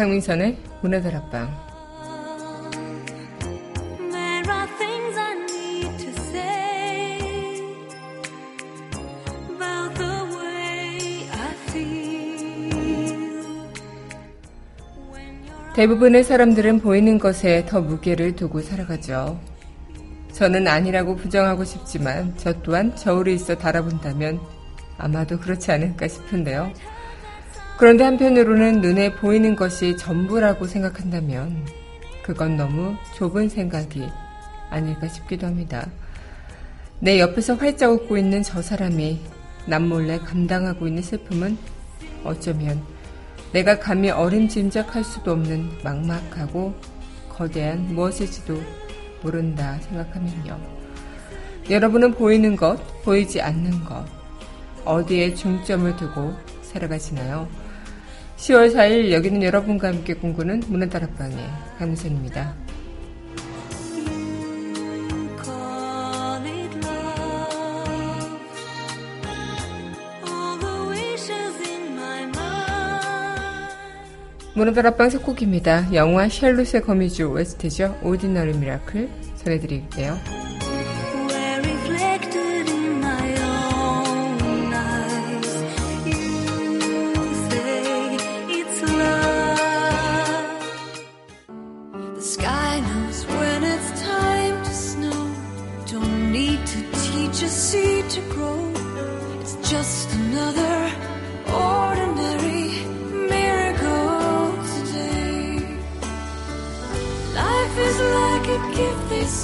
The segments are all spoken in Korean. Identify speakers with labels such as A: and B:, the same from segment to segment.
A: 강민선의 문화다락방 대부분의 사람들은 보이는 것에 더 무게를 두고 살아가죠. 저는 아니라고 부정하고 싶지만 저 또한 저울이 있어 달아본다면 아마도 그렇지 않을까 싶은데요. 그런데 한편으로는 눈에 보이는 것이 전부라고 생각한다면 그건 너무 좁은 생각이 아닐까 싶기도 합니다. 내 옆에서 활짝 웃고 있는 저 사람이 남 몰래 감당하고 있는 슬픔은 어쩌면 내가 감히 어림짐작할 수도 없는 막막하고 거대한 무엇일지도 모른다 생각하면요. 여러분은 보이는 것, 보이지 않는 것, 어디에 중점을 두고 살아가시나요? 10월 4일 여기는 여러분과 함께 꿈꾸는 문화다락방의 강선입니다. 문화다락방 첫 곡입니다. 영화 샬롯의 거미줄 OST죠. Ordinary Miracle 전해드릴게요.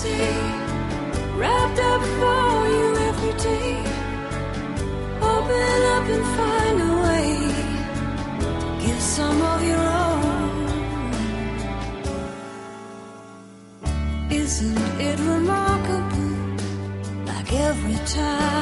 B: see wrapped up for you every day. Open up and find a way to give some of your own. Isn't it remarkable? Like every time.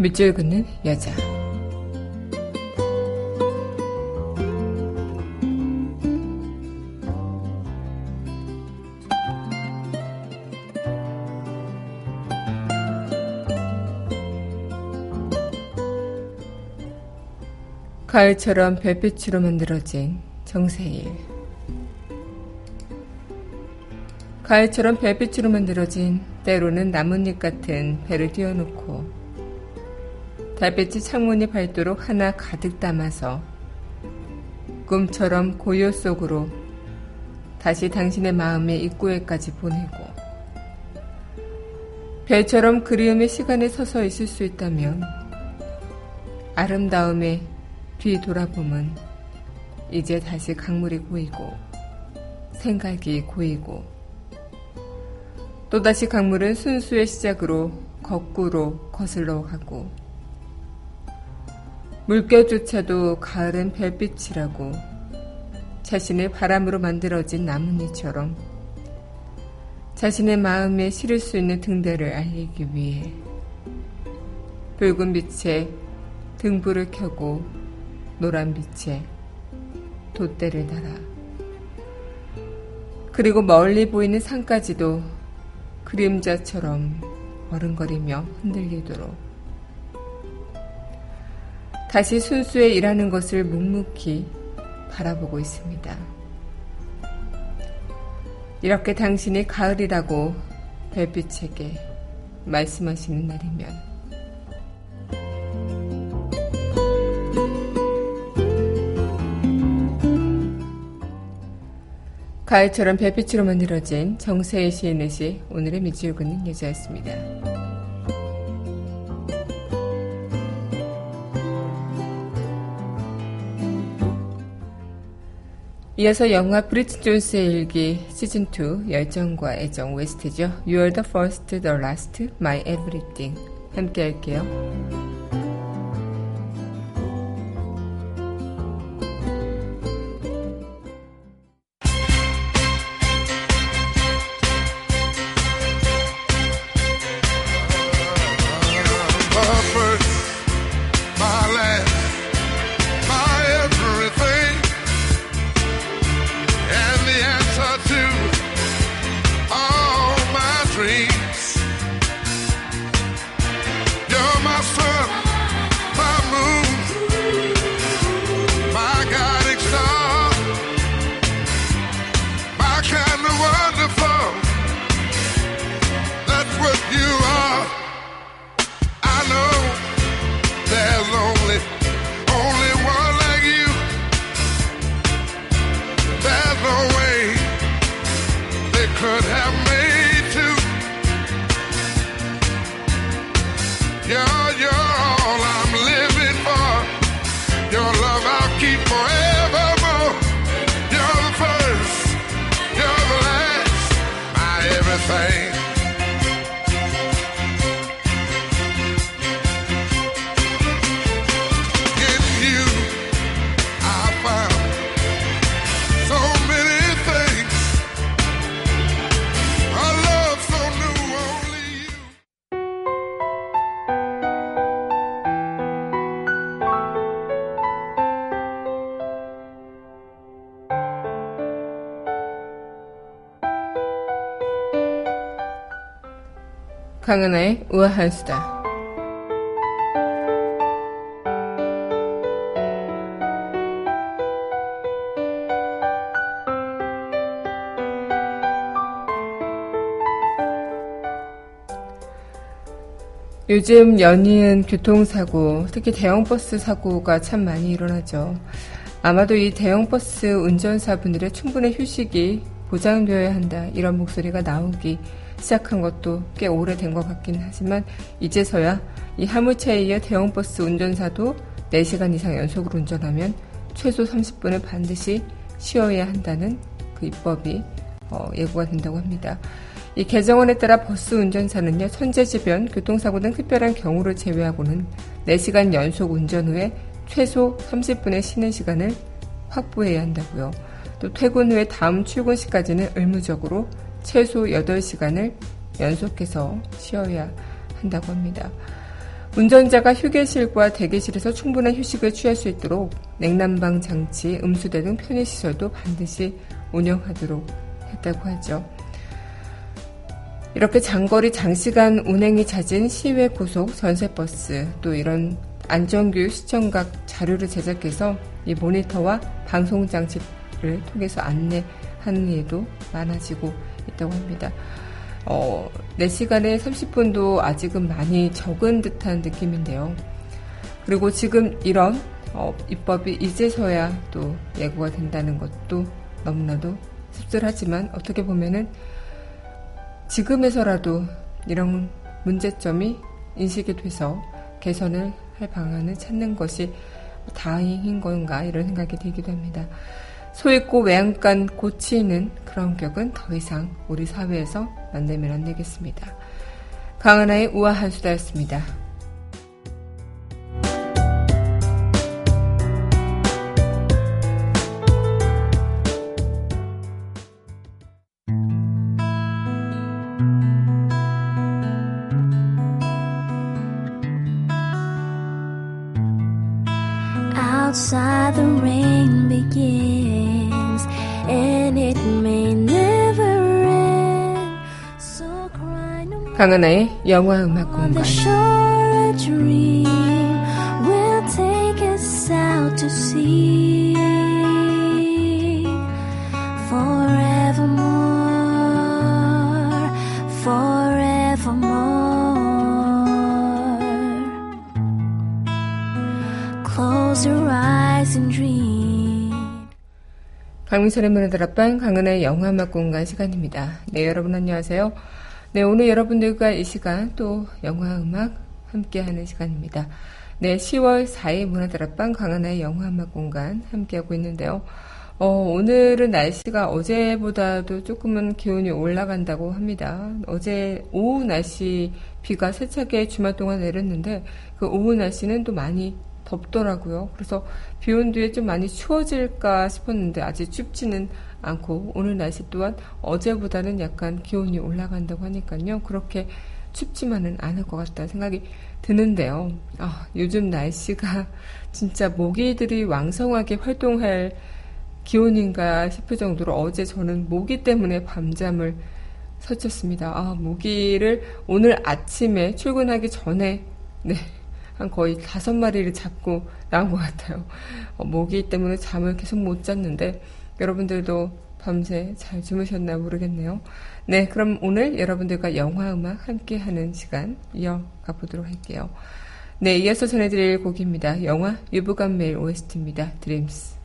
A: 밑줄 긋는 여자. 가을처럼 별빛으로 만들어진 정세일. 가을처럼 별빛으로 만들어진 때로는 나뭇잎 같은 배를 띄워놓고 달빛이 창문이 밝도록 하나 가득 담아서 꿈처럼 고요 속으로 다시 당신의 마음의 입구에까지 보내고 별처럼 그리움의 시간에 서서 있을 수 있다면 아름다움의 뒤 돌아봄은 이제 다시 강물이 고이고 생각이 고이고 또다시 강물은 순수의 시작으로 거꾸로 거슬러 가고 물결조차도 가을은 별빛이라고 자신의 바람으로 만들어진 나뭇잎처럼 자신의 마음에 실을 수 있는 등대를 알리기 위해 붉은 빛에 등불을 켜고 노란 빛에 돛대를 달아 그리고 멀리 보이는 산까지도 그림자처럼 어른거리며 흔들리도록 다시 순수에 일하는 것을 묵묵히 바라보고 있습니다. 이렇게 당신이 가을이라고 별빛에게 말씀하시는 날이면 가을처럼 별빛으로 만들어진 정세의 시인의 시 오늘의 긋는 여자였습니다. 이어서 영화 브리짓 존스의 일기 시즌2 열정과 애정 OST죠. You are the first, the last, my everything. 함께 할게요. 강은하의 우아한 수다. 요즘 연이은 교통사고, 특히 대형버스 사고가 참 많이 일어나죠. 아마도 이 대형버스 운전사분들의 충분한 휴식이 보장되어야 한다, 이런 목소리가 나오기 시작한 것도 꽤 오래된 것 같긴 하지만 이제서야 이 화물차에 이어 대형버스 운전사도 4시간 이상 연속으로 운전하면 최소 30분을 반드시 쉬어야 한다는 그 입법이 어, 예고가 된다고 합니다. 이 개정안에 따라 버스 운전사는요, 천재지변, 교통사고 등 특별한 경우를 제외하고는 4시간 연속 운전 후에 최소 30분의 쉬는 시간을 확보해야 한다고요. 또 퇴근 후에 다음 출근 시까지는 의무적으로 최소 8시간을 연속해서 쉬어야 한다고 합니다. 운전자가 휴게실과 대기실에서 충분한 휴식을 취할 수 있도록 냉난방 장치, 음수대 등 편의시설도 반드시 운영하도록 했다고 하죠. 이렇게 장거리 장시간 운행이 잦은 시외 고속 전세버스 또 이런 안전교육 시청각 자료를 제작해서 이 모니터와 방송 장치를 통해서 안내하는 일도 많아지고 있다고 합니다. 어, 4시간에 30분도 아직은 많이 적은 듯한 느낌인데요. 그리고 지금 이런 어, 입법이 이제서야 또 예고가 된다는 것도 너무나도 씁쓸하지만 어떻게 보면은 지금에서라도 이런 문제점이 인식이 돼서 개선을 할 방안을 찾는 것이 다행인 건가 이런 생각이 들기도 합니다. 소있고 외양간 고치는 그런 격은 더 이상 우리 사회에서 만들면 안 되겠습니다. 강하나의 우아한 수다였습니다. 강은하의 영화 음악 공간. will take us out to sea forevermore. For 강민선의 문화들 앞방 강은의 영화 음악 공간 시간입니다. 네, 여러분 안녕하세요. 네, 오늘 여러분들과 이 시간 또 영화 음악 함께하는 시간입니다. 네, 10월 4일 문화들 앞방 강은의 영화 음악 공간 함께하고 있는데요. 어, 오늘은 날씨가 어제보다도 조금은 기온이 올라간다고 합니다. 어제 오후 날씨 비가 세차게 주말 동안 내렸는데 그 오후 날씨는 또 많이 덥더라고요. 그래서 비 온 뒤에 좀 많이 추워질까 싶었는데 아직 춥지는 않고 오늘 날씨 또한 어제보다는 약간 기온이 올라간다고 하니까요. 그렇게 춥지만은 않을 것 같다 생각이 드는데요. 아, 요즘 날씨가 진짜 모기들이 왕성하게 활동할 기온인가 싶을 정도로 어제 저는 모기 때문에 밤잠을 설쳤습니다. 아, 모기를 오늘 아침에 출근하기 전에 네, 한 거의 다섯 마리를 잡고 나온 것 같아요. 어, 모기 때문에 잠을 계속 못 잤는데 여러분들도 밤새 잘 주무셨나 모르겠네요. 네, 그럼 오늘 여러분들과 영화 음악 함께 하는 시간 이어가 보도록 할게요. 네, 이어서 전해드릴 곡입니다. 영화 유부간 메일 OST입니다. 드림스.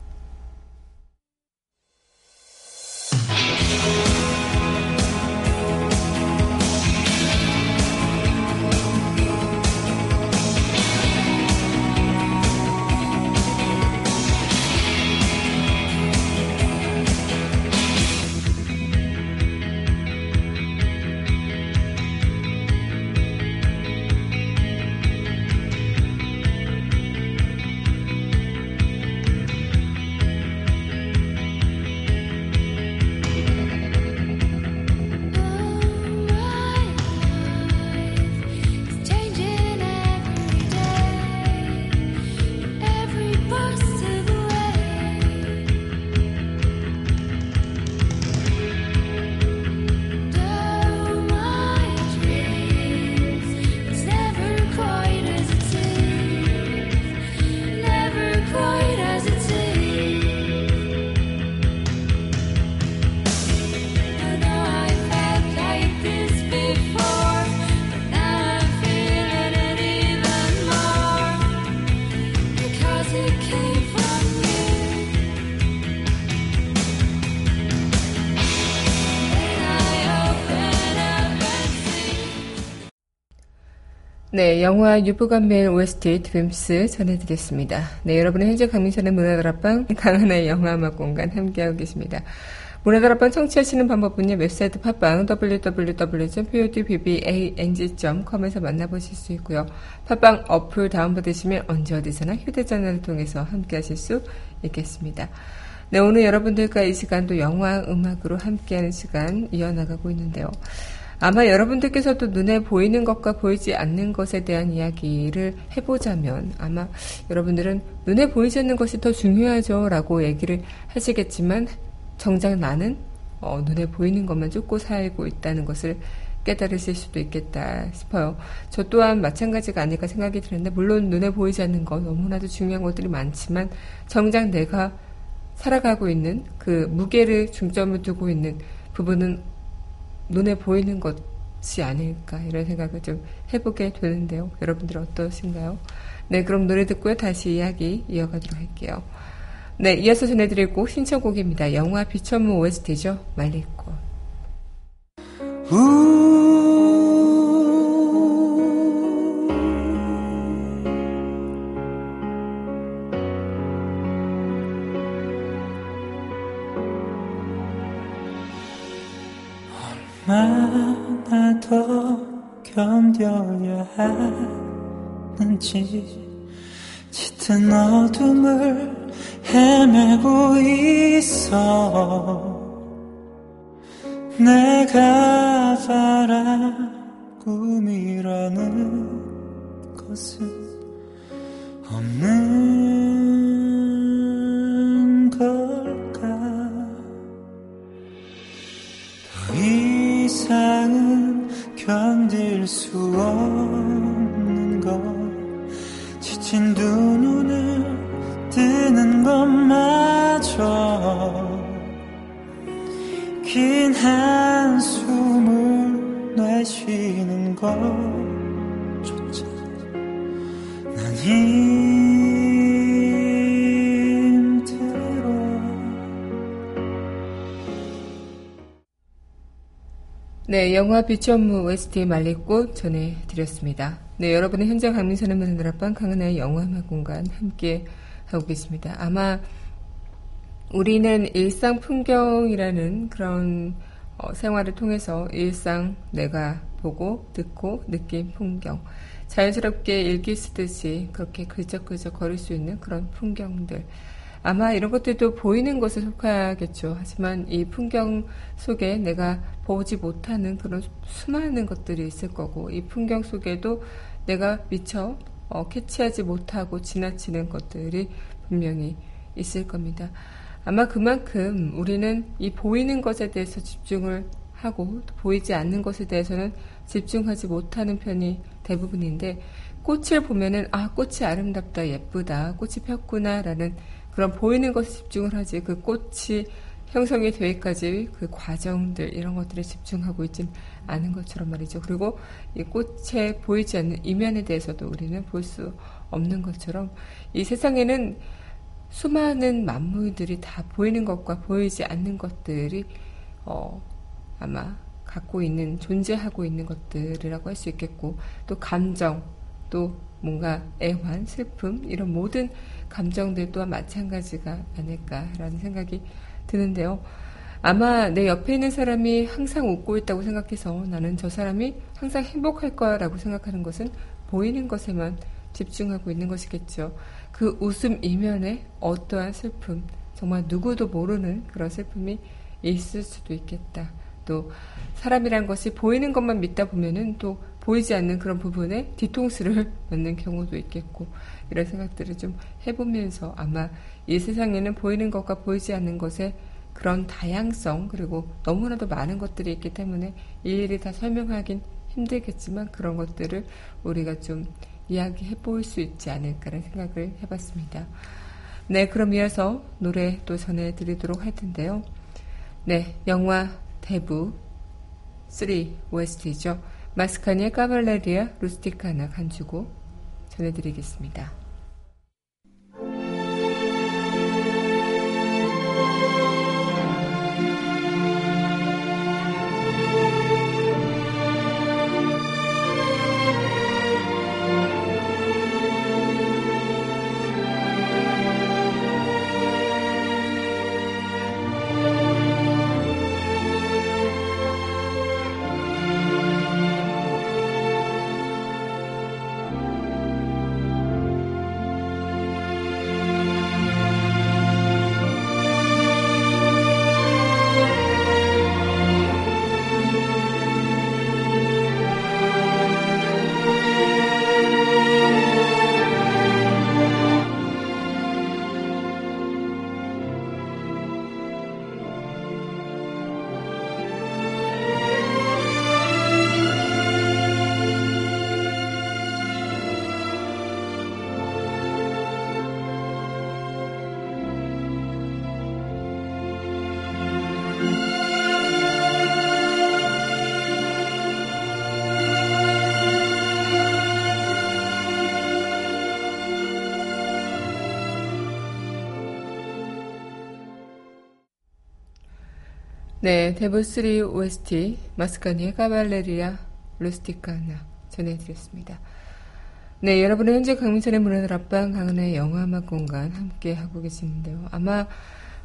A: 네, 영화 유부간멜 OST 드림스 전해드렸습니다. 네, 여러분은 현재 강민선의 문화다락방 강한의 영화음악 공간 함께하고 계십니다. 문화다락방 청취하시는 방법은요, 웹사이트 팟빵 www.podbbang.com에서 만나보실 수 있고요. 팟빵 어플 다운받으시면 언제 어디서나 휴대전화를 통해서 함께하실 수 있겠습니다. 네, 오늘 여러분들과 이 시간도 영화 음악으로 함께하는 시간 이어나가고 있는데요. 아마 여러분들께서도 눈에 보이는 것과 보이지 않는 것에 대한 이야기를 해보자면 아마 여러분들은 눈에 보이지 않는 것이 더 중요하죠 라고 얘기를 하시겠지만 정작 나는 어, 눈에 보이는 것만 쫓고 살고 있다는 것을 깨달으실 수도 있겠다 싶어요. 저 또한 마찬가지가 아닐까 생각이 드는데 물론 눈에 보이지 않는 것 너무나도 중요한 것들이 많지만 정작 내가 살아가고 있는 그 무게를 중점을 두고 있는 부분은 눈에 보이는 것이 아닐까 이런 생각을 좀 해보게 되는데요. 여러분들 어떠신가요? 네, 그럼 노래 듣고요. 다시 이야기 이어가도록 할게요. 네, 이어서 전해드릴 곡 신청곡입니다. 영화 비천무 OST죠. 말리꽃.
C: 하는지 짙은 어둠을 헤매고 있어. 내가 바란 꿈이라는 것은 없는 걸까? 더 이상은 견딜 수 없는
A: 네, 영화 비천무 OST 말리꽃 전해드렸습니다. 네, 여러분의 현장 강민선의 문을 앞방 강은하의 영화음악 공간 함께 하고 계십니다. 아마 우리는 일상 풍경이라는 그런 어, 생활을 통해서 일상 내가 보고 듣고 느낀 풍경 자연스럽게 일기 쓰듯이 그렇게 그적그적 걸을 수 있는 그런 풍경들 아마 이런 것들도 보이는 것에 속하겠죠. 하지만 이 풍경 속에 내가 보지 못하는 그런 수많은 것들이 있을 거고 이 풍경 속에도 내가 미처 어, 캐치하지 못하고 지나치는 것들이 분명히 있을 겁니다. 아마 그만큼 우리는 이 보이는 것에 대해서 집중을 하고 보이지 않는 것에 대해서는 집중하지 못하는 편이 대부분인데 꽃을 보면은 아 꽃이 아름답다 예쁘다 꽃이 폈구나라는 그런 보이는 것에 집중을 하지 그 꽃이 형성이 되기까지 그 과정들 이런 것들에 집중하고 있진 않은 것처럼 말이죠. 그리고 이 꽃에 보이지 않는 이면에 대해서도 우리는 볼 수 없는 것처럼 이 세상에는 수많은 만물들이 다 보이는 것과 보이지 않는 것들이 어, 아마 갖고 있는 존재하고 있는 것들이라고 할 수 있겠고 또 감정 또 뭔가 애환 슬픔 이런 모든 감정들 또한 마찬가지가 아닐까라는 생각이 드는데요. 아마 내 옆에 있는 사람이 항상 웃고 있다고 생각해서 나는 저 사람이 항상 행복할 거라고 생각하는 것은 보이는 것에만 집중하고 있는 것이겠죠. 그 웃음 이면에 어떠한 슬픔, 정말 누구도 모르는 그런 슬픔이 있을 수도 있겠다. 또 사람이란 것이 보이는 것만 믿다 보면은 또 보이지 않는 그런 부분에 뒤통수를 맞는 경우도 있겠고 이런 생각들을 좀 해보면서 아마 이 세상에는 보이는 것과 보이지 않는 것에 그런 다양성 그리고 너무나도 많은 것들이 있기 때문에 일일이 다 설명하긴 힘들겠지만 그런 것들을 우리가 좀 이야기해 볼 수 있지 않을까라는 생각을 해봤습니다. 네, 그럼 이어서 노래 또 전해드리도록 할 텐데요. 네, 영화 대부 3 OST죠. 마스카니의 까발레리아 루스티카나 간주고 전해드리겠습니다. 네, 데블3 OST 마스카니의 카발레리아 루스티카나 전해드렸습니다. 네, 여러분은 현재 강민선의 문화들 앞방 강은의 영화음악 공간 함께 하고 계시는데요. 아마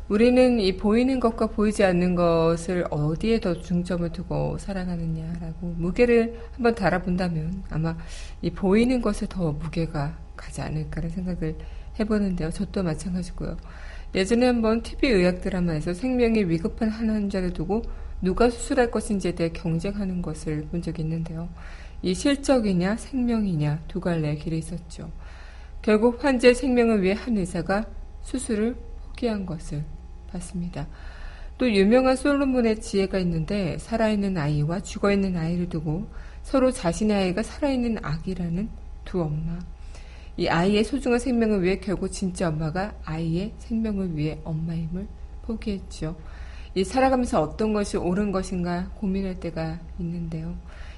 A: 우리는 이 보이는 것과 보이지 않는 것을 어디에 더 중점을 두고 살아가느냐라고 무게를 한번 달아본다면 아마 이 보이는 것에 더 무게가 가지 않을까라는 생각을 해보는데요. 저도 마찬가지고요. 예전에 한번 TV 의학 드라마에서 생명이 위급한 한 환자를 두고 누가 수술할 것인지에 대해 경쟁하는 것을 본 적이 있는데요. 이 실적이냐 생명이냐 두 갈래의 길이 있었죠. 결국 환자의 생명을 위해 한 의사가 수술을 포기한 것을 봤습니다. 또 유명한 솔로몬의 지혜가 있는데 살아있는 아이와 죽어있는 아이를 두고 서로 자신의 아이가 살아있는 아기라는 두 엄마. 이 아이의 소중한 생명을 위해 결국 진짜 엄마가 아이의 생명을 위해 엄마임을 포기했죠. 이 살아가면서 어떤 것이 옳은 것인가 고민할 때가 있는데요.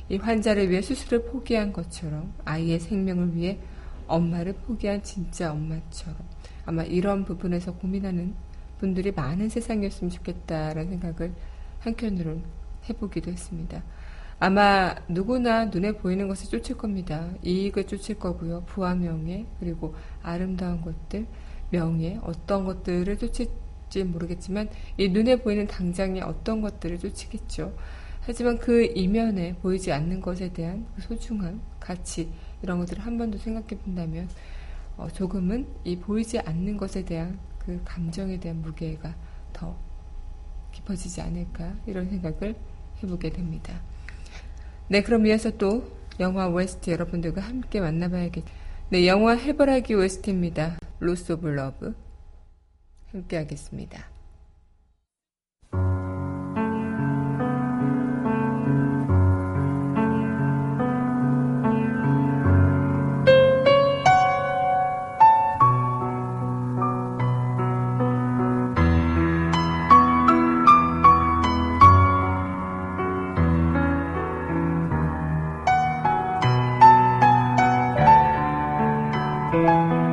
A: 이 환자를 위해 수술을 포기한 것처럼 아이의 생명을 위해 엄마를 포기한 진짜 엄마처럼 아마 이런 부분에서 고민하는 분들이 많은 세상이었으면 좋겠다라는 생각을 한켠으로 해보기도 했습니다. 아마 누구나 눈에 보이는 것을 쫓을 겁니다. 이익을 쫓을 거고요. 부와 명예, 그리고 아름다운 것들, 명예, 어떤 것들을 쫓을지 모르겠지만, 이 눈에 보이는 당장의 어떤 것들을 쫓이겠죠. 하지만 그 이면에 보이지 않는 것에 대한 그 소중함, 가치, 이런 것들을 한 번 더 생각해 본다면, 어, 조금은 이 보이지 않는 것에 대한 그 감정에 대한 무게가 더 깊어지지 않을까, 이런 생각을 해보게 됩니다. 네, 그럼 이어서 또 영화 OST 여러분들과 함께 만나봐야겠. 네, 영화 해바라기 OST입니다. Loss of Love 함께 하겠습니다. 네,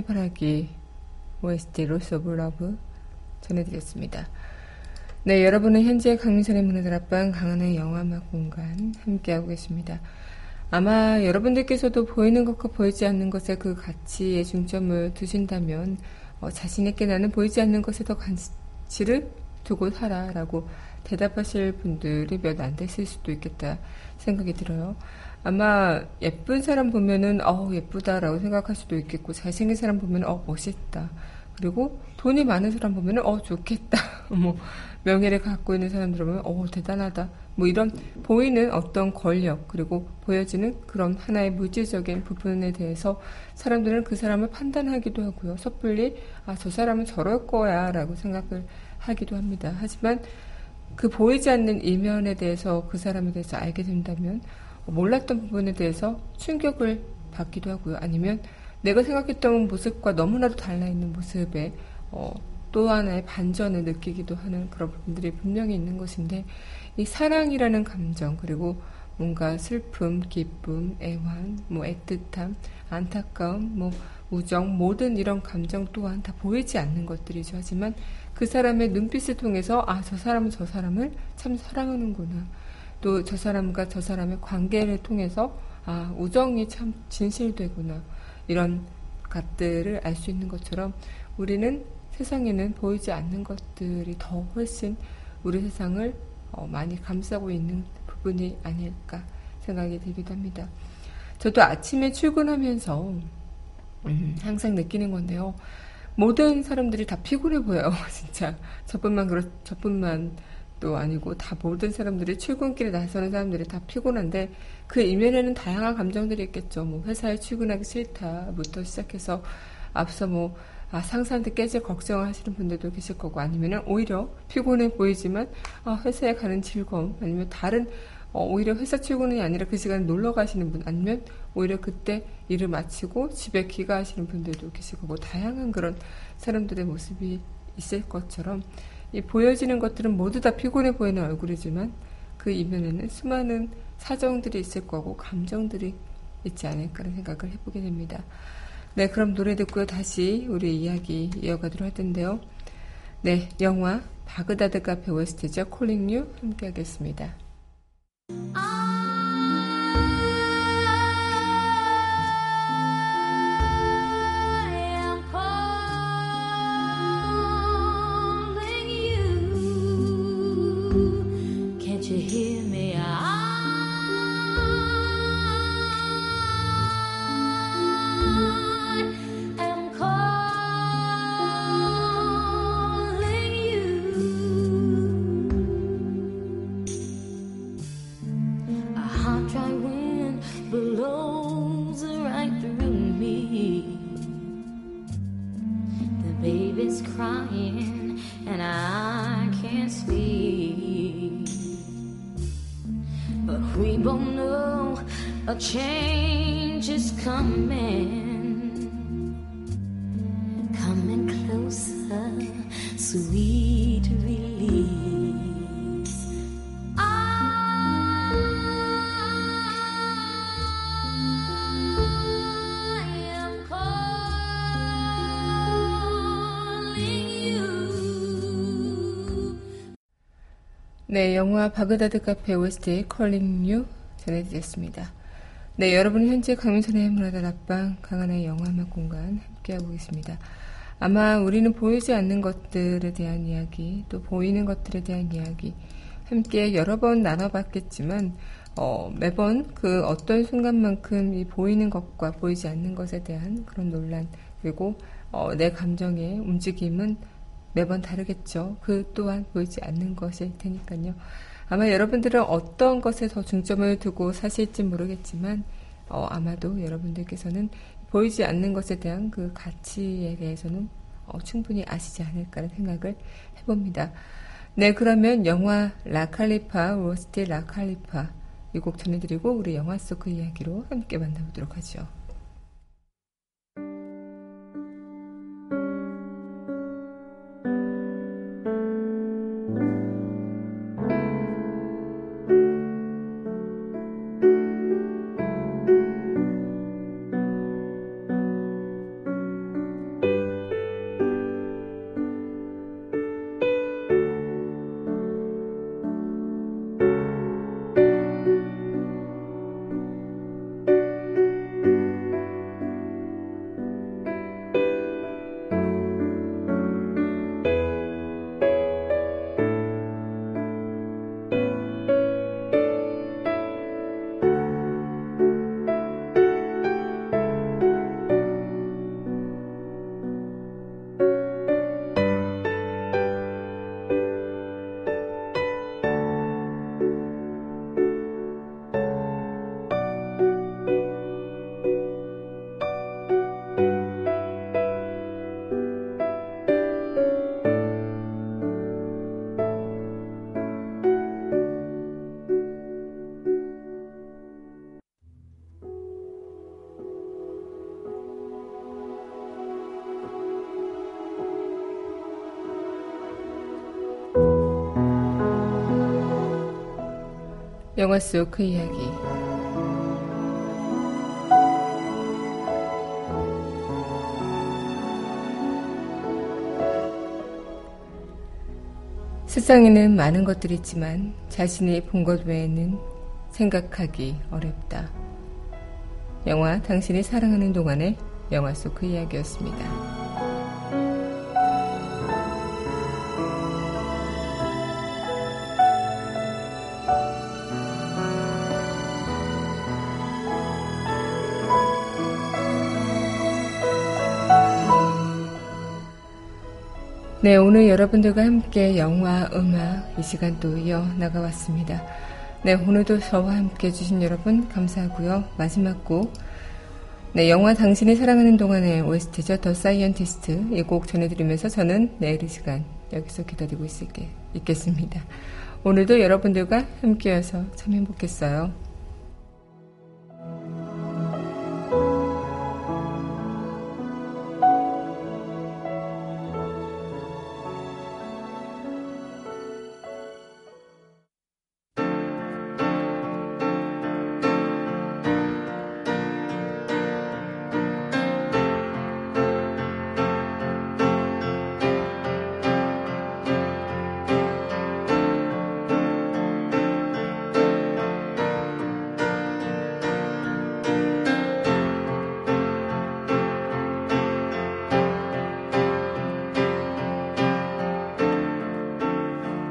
A: 해바라기 OST Loss of Love 전해드렸습니다. 네, 여러분은 현재 강민선의 문화다락방 강한의 영화 음악 공간 함께하고 계십니다. 아마 여러분들께서도 보이는 것과 보이지 않는 것에 그 가치에 중점을 두신다면 어, 자신에게 나는 보이지 않는 것에 더 가치를 두고 살아라고 대답하실 분들이 몇안 됐을 수도 있겠다 생각이 들어요. 아마 예쁜 사람 보면은 어 예쁘다라고 생각할 수도 있겠고 잘생긴 사람 보면 어 멋있다. 그리고 돈이 많은 사람 보면은 어 좋겠다. 뭐 명예를 갖고 있는 사람들 보면 어 대단하다. 뭐 이런 보이는 어떤 권력 그리고 보여지는 그런 하나의 물질적인 부분에 대해서 사람들은 그 사람을 판단하기도 하고요. 섣불리 아 저 사람은 저럴 거야라고 생각을 하기도 합니다. 하지만 그 보이지 않는 이면에 대해서 그 사람에 대해서 알게 된다면 몰랐던 부분에 대해서 충격을 받기도 하고요. 아니면 내가 생각했던 모습과 너무나도 달라 있는 모습에 어, 또 하나의 반전을 느끼기도 하는 그런 부분들이 분명히 있는 것인데 이 사랑이라는 감정 그리고 뭔가 슬픔, 기쁨, 애환, 뭐 애틋함, 안타까움, 뭐 우정 모든 이런 감정 또한 다 보이지 않는 것들이죠. 하지만 그 사람의 눈빛을 통해서 아 저 사람은 저 사람을 참 사랑하는구나. 또 저 사람과 저 사람의 관계를 통해서 아, 우정이 참 진실되구나. 이런 것들을 알 수 있는 것처럼 우리는 세상에는 보이지 않는 것들이 더 훨씬 우리 세상을 어, 많이 감싸고 있는 부분이 아닐까 생각이 들기도 합니다. 저도 아침에 출근하면서 음, 항상 느끼는 건데요. 모든 사람들이 다 피곤해 보여요, 진짜. 저뿐만 그렇, 저뿐만 또 아니고 다 모든 사람들이 출근길에 나서는 사람들이 다 피곤한데 그 이면에는 다양한 감정들이 있겠죠. 뭐 회사에 출근하기 싫다부터 시작해서 앞서 뭐 아, 상사한테 깨질 걱정을 하시는 분들도 계실 거고 아니면은 오히려 피곤해 보이지만 아, 회사에 가는 즐거움 아니면 다른 어, 오히려 회사 출근이 아니라 그 시간에 놀러 가시는 분 아니면 오히려 그때 일을 마치고 집에 귀가하시는 분들도 계실 거고 다양한 그런 사람들의 모습이 있을 것처럼 이 보여지는 것들은 모두 다 피곤해 보이는 얼굴이지만 그 이면에는 수많은 사정들이 있을 거고 감정들이 있지 않을까라는 생각을 해보게 됩니다. 네, 그럼 노래 듣고요. 다시 우리 이야기 이어가도록 할 텐데요. 네, 영화 바그다드 카페 OST죠. 콜링 유 함께 하겠습니다.
B: and change is coming. Coming closer, sweet release. I am calling you.
A: 네, 영화 바그다드 카페 OST 컬링 유 전해드렸습니다. 네, 여러분은 현재 강민선의 문화다 앞방 강한의 영화음악 공간 함께하고 계십니다. 아마 우리는 보이지 않는 것들에 대한 이야기, 또 보이는 것들에 대한 이야기, 함께 여러 번 나눠봤겠지만, 어, 매번 그 어떤 순간만큼 이 보이는 것과 보이지 않는 것에 대한 그런 논란, 그리고 어, 내 감정의 움직임은 매번 다르겠죠. 그 또한 보이지 않는 것일 테니까요. 아마 여러분들은 어떤 것에 더 중점을 두고 사실지 모르겠지만, 어, 아마도 여러분들께서는 보이지 않는 것에 대한 그 가치에 대해서는 어, 충분히 아시지 않을까라는 생각을 해봅니다. 네, 그러면 영화 라칼리파, 로스티 라칼리파 이 곡 전해드리고 우리 영화 속 그 이야기로 함께 만나보도록 하죠. 영화 속 그 이야기. 세상에는 많은 것들이 있지만 자신이 본 것 외에는 생각하기 어렵다. 영화 당신이 사랑하는 동안의 영화 속 그 이야기였습니다. 네, 오늘 여러분들과 함께 영화, 음악 이 시간 또 이어 나가왔습니다. 네, 오늘도 저와 함께 해주신 여러분 감사하고요. 마지막 곡, 네, 영화 당신이 사랑하는 동안의 OST죠. The Scientist 이 곡 전해드리면서 저는 내일 이 시간 여기서 기다리고 있을게, 있겠습니다. 오늘도 여러분들과 함께여서 참 행복했어요.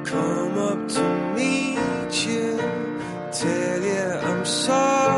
C: Come up to meet you, tell you I'm sorry.